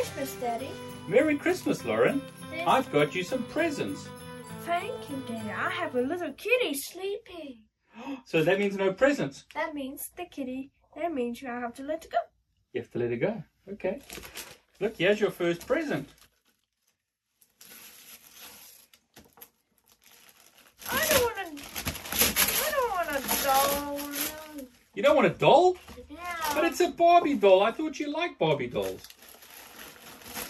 Christmas, Daddy. Merry Christmas, Lauren. This- I've got you some presents. Thank you, Daddy. I have a little kitty sleeping. So that means no presents. That means the kitty. That means you have to let it go. You have to let it go. Okay. Look, here's your first present. I don't want to. I don't want a doll. You don't want a doll? Yeah. But it's a Barbie doll. I thought you liked Barbie dolls.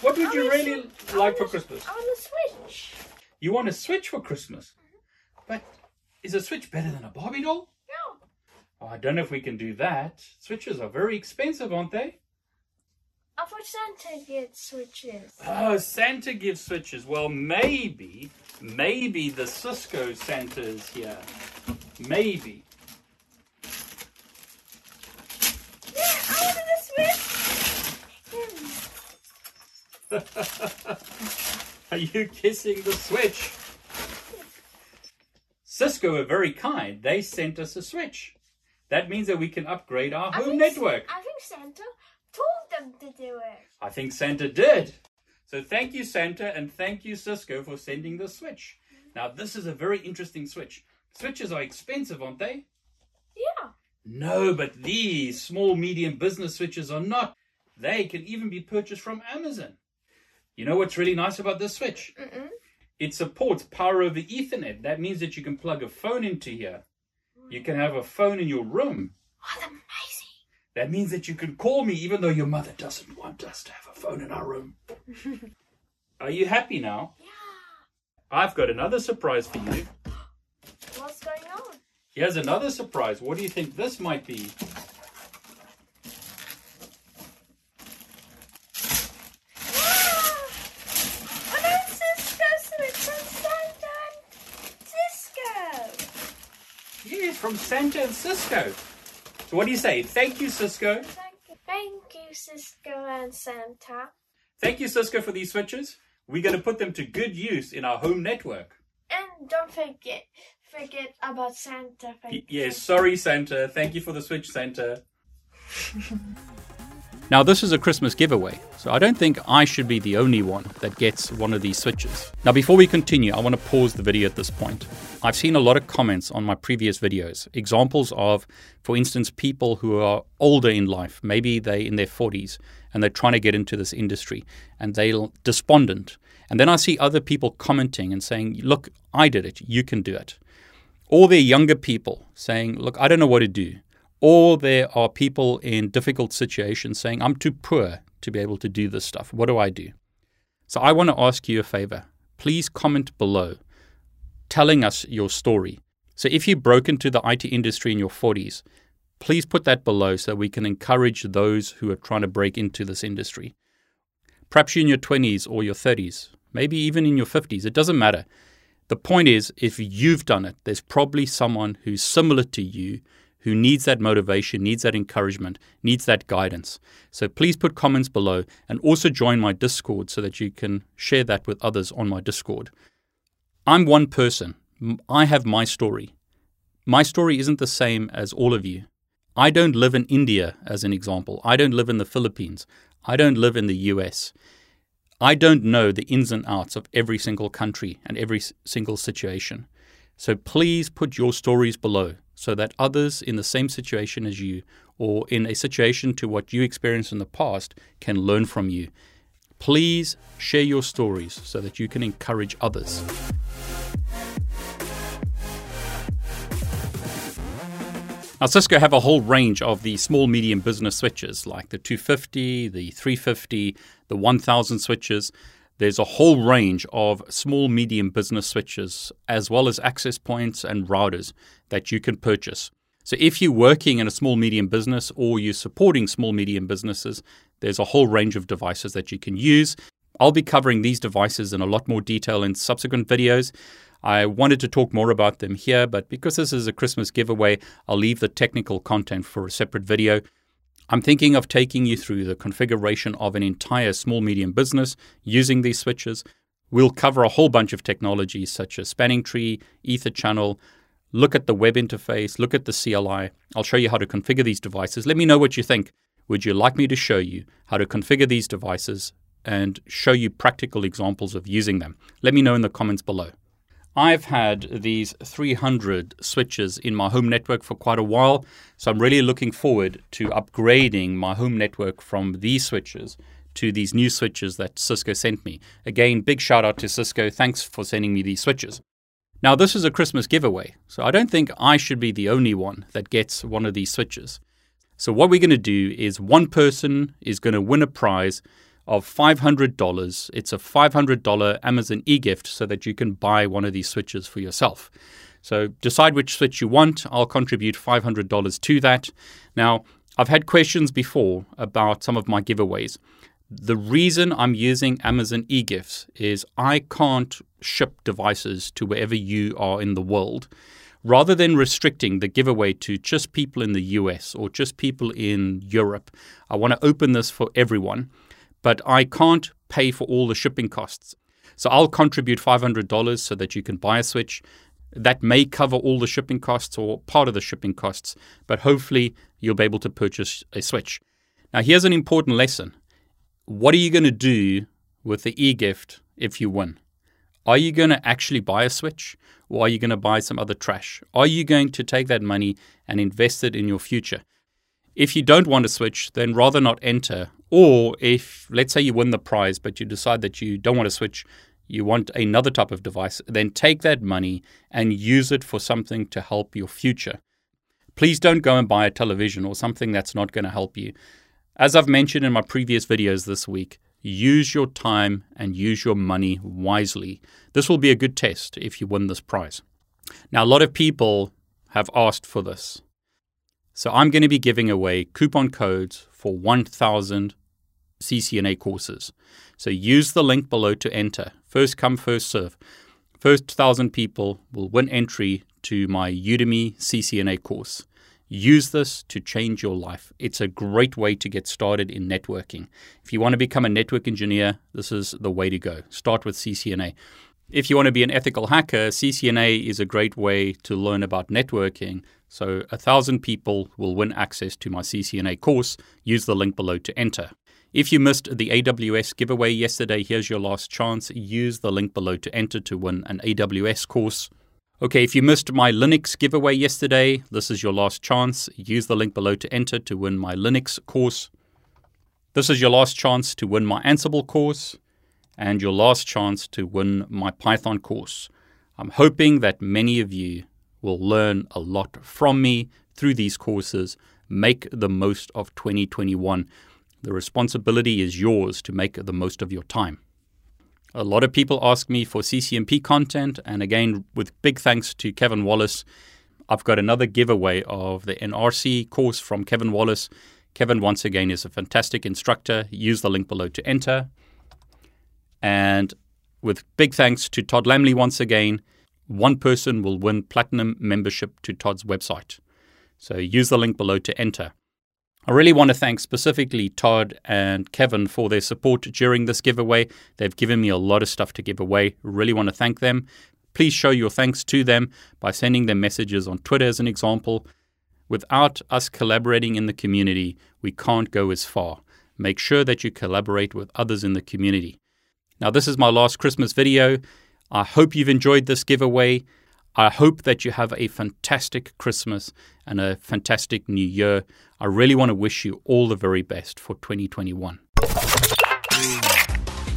What would I you really like for Christmas? I want a Switch. You want a Switch for Christmas? Mm-hmm. But is a Switch better than a Barbie doll? No. Oh, I don't know if we can do that. Switches are very expensive, aren't they? I thought Santa gets Switches. Oh, Santa gives switches. Well, maybe, maybe the Cisco Santa is here. Maybe. Yeah, I wanted a Switch. Hmm. Are you kissing the switch? Cisco are very kind. They sent us a switch. That means that we can upgrade our I home network. I think Santa told them to do it. I think Santa did. So thank you, Santa, and thank you, Cisco, for sending the switch. Now, this is a very interesting switch. Switches are expensive, aren't they? Yeah. No, but these small, medium business switches are not. They can even be purchased from Amazon. You know what's really nice about this switch? Mm-mm. It supports power over Ethernet. That means that you can plug a phone into here. You can have a phone in your room. What amazing. That means that you can call me even though your mother doesn't want us to have a phone in our room. Are you happy now? Yeah. I've got another surprise for you. What's going on? Here's another surprise. What do you think this might be? Oh no, Cisco switch from Santa and Cisco. Yeah, from Santa and Cisco. So what do you say? Thank you, Cisco. Thank you. Thank you, Cisco and Santa. Thank you, Cisco, for these switches. We're going to put them to good use in our home network. And don't forget forget about Santa. Thank Y- you. Yes, sorry, Santa. Thank you for the switch, Santa. Now, this is a Christmas giveaway, so I don't think I should be the only one that gets one of these switches. Now, before we continue, I want to pause the video at this point. I've seen a lot of comments on my previous videos, examples of, for instance, people who are older in life, maybe they in their 40s, and they're trying to get into this industry, and they're despondent. And then I see other people commenting and saying, Look, I did it, you can do it or they're younger people saying, Look, I don't know what to do. Or there are people in difficult situations saying, I'm too poor to be able to do this stuff. What do I do? So I want to ask you a favor. Please comment below telling us your story. So if you broke into the IT industry in your 40s, please put that below so we can encourage those who are trying to break into this industry. Perhaps you're in your 20s or your 30s, maybe even in your 50s, it doesn't matter. The point is, if you've done it, there's probably someone who's similar to you who needs that motivation, needs that encouragement, needs that guidance. So please put comments below and also join my Discord so that you can share that with others on my Discord. I'm one person. I have my story. My story isn't the same as all of you. I don't live in India, as an example. I don't live in the Philippines. I don't live in the US. I don't know the ins and outs of every single country and every single situation. So please put your stories below so that others in the same situation as you or in a situation to what you experienced in the past can learn from you. Please share your stories so that you can encourage others. Now, Cisco have a whole range of the small medium business switches like the 250, the 350, the 1000 switches. There's a whole range of small medium business switches as well as access points and routers that you can purchase. So if you're working in a small medium business or you're supporting small medium businesses, there's a whole range of devices that you can use. I'll be covering these devices in a lot more detail in subsequent videos. I wanted to talk more about them here, but because this is a Christmas giveaway, I'll leave the technical content for a separate video. I'm thinking of taking you through the configuration of an entire small medium business using these switches. We'll cover a whole bunch of technologies such as spanning tree, ether channel, look at the web interface, look at the CLI. I'll show you how to configure these devices. Let me know what you think. Would you like me to show you how to configure these devices and show you practical examples of using them? Let me know in the comments below. I've had these 300 switches in my home network for quite a while, so I'm really looking forward to upgrading my home network from these switches to these new switches that Cisco sent me. Again, big shout out to Cisco. Thanks for sending me these switches. Now, this is a Christmas giveaway, so I don't think I should be the only one that gets one of these switches. So, what we're going to do is one person is going to win a prize of $500. It's a $500 Amazon e gift so that you can buy one of these switches for yourself. So decide which switch you want. I'll contribute $500 to that. Now, I've had questions before about some of my giveaways. The reason I'm using Amazon e-gifts is I can't ship devices to wherever you are in the world. Rather than restricting the giveaway to just people in the US or just people in Europe, I want to open this for everyone but I can't pay for all the shipping costs. So I'll contribute $500 so that you can buy a Switch. That may cover all the shipping costs or part of the shipping costs, but hopefully you'll be able to purchase a Switch. Now, here's an important lesson What are you going to do with the e gift if you win? Are you going to actually buy a Switch or are you going to buy some other trash? Are you going to take that money and invest it in your future? If you don't want a switch, then rather not enter. Or if, let's say, you win the prize, but you decide that you don't want to switch, you want another type of device, then take that money and use it for something to help your future. Please don't go and buy a television or something that's not going to help you. As I've mentioned in my previous videos this week, use your time and use your money wisely. This will be a good test if you win this prize. Now, a lot of people have asked for this. So I'm going to be giving away coupon codes for 1,000 CCNA courses. So use the link below to enter. First come, first serve. First 1,000 people will win entry to my Udemy CCNA course. Use this to change your life. It's a great way to get started in networking. If you want to become a network engineer, this is the way to go. Start with CCNA. If you want to be an ethical hacker, CCNA is a great way to learn about networking. So, a thousand people will win access to my CCNA course. Use the link below to enter. If you missed the AWS giveaway yesterday, here's your last chance. Use the link below to enter to win an AWS course. Okay, if you missed my Linux giveaway yesterday, this is your last chance. Use the link below to enter to win my Linux course. This is your last chance to win my Ansible course and your last chance to win my Python course. I'm hoping that many of you will learn a lot from me through these courses. Make the most of 2021. The responsibility is yours to make the most of your time. A lot of people ask me for CCNP content, and again, with big thanks to Kevin Wallace, I've got another giveaway of the ENARSI course from Kevin Wallace. Kevin, once again, is a fantastic instructor. Use the link below to enter. And with big thanks to Todd Lammle once again, one person will win platinum membership to Todd's website. So use the link below to enter. I really want to thank specifically Todd and Kevin for their support during this giveaway. They've given me a lot of stuff to give away. Really want to thank them. Please show your thanks to them by sending them messages on Twitter, as an example. Without us collaborating in the community, we can't go as far. Make sure that you collaborate with others in the community. Now, this is my last Christmas video. I hope you've enjoyed this giveaway. I hope that you have a fantastic Christmas and a fantastic new year. I really want to wish you all the very best for 2021.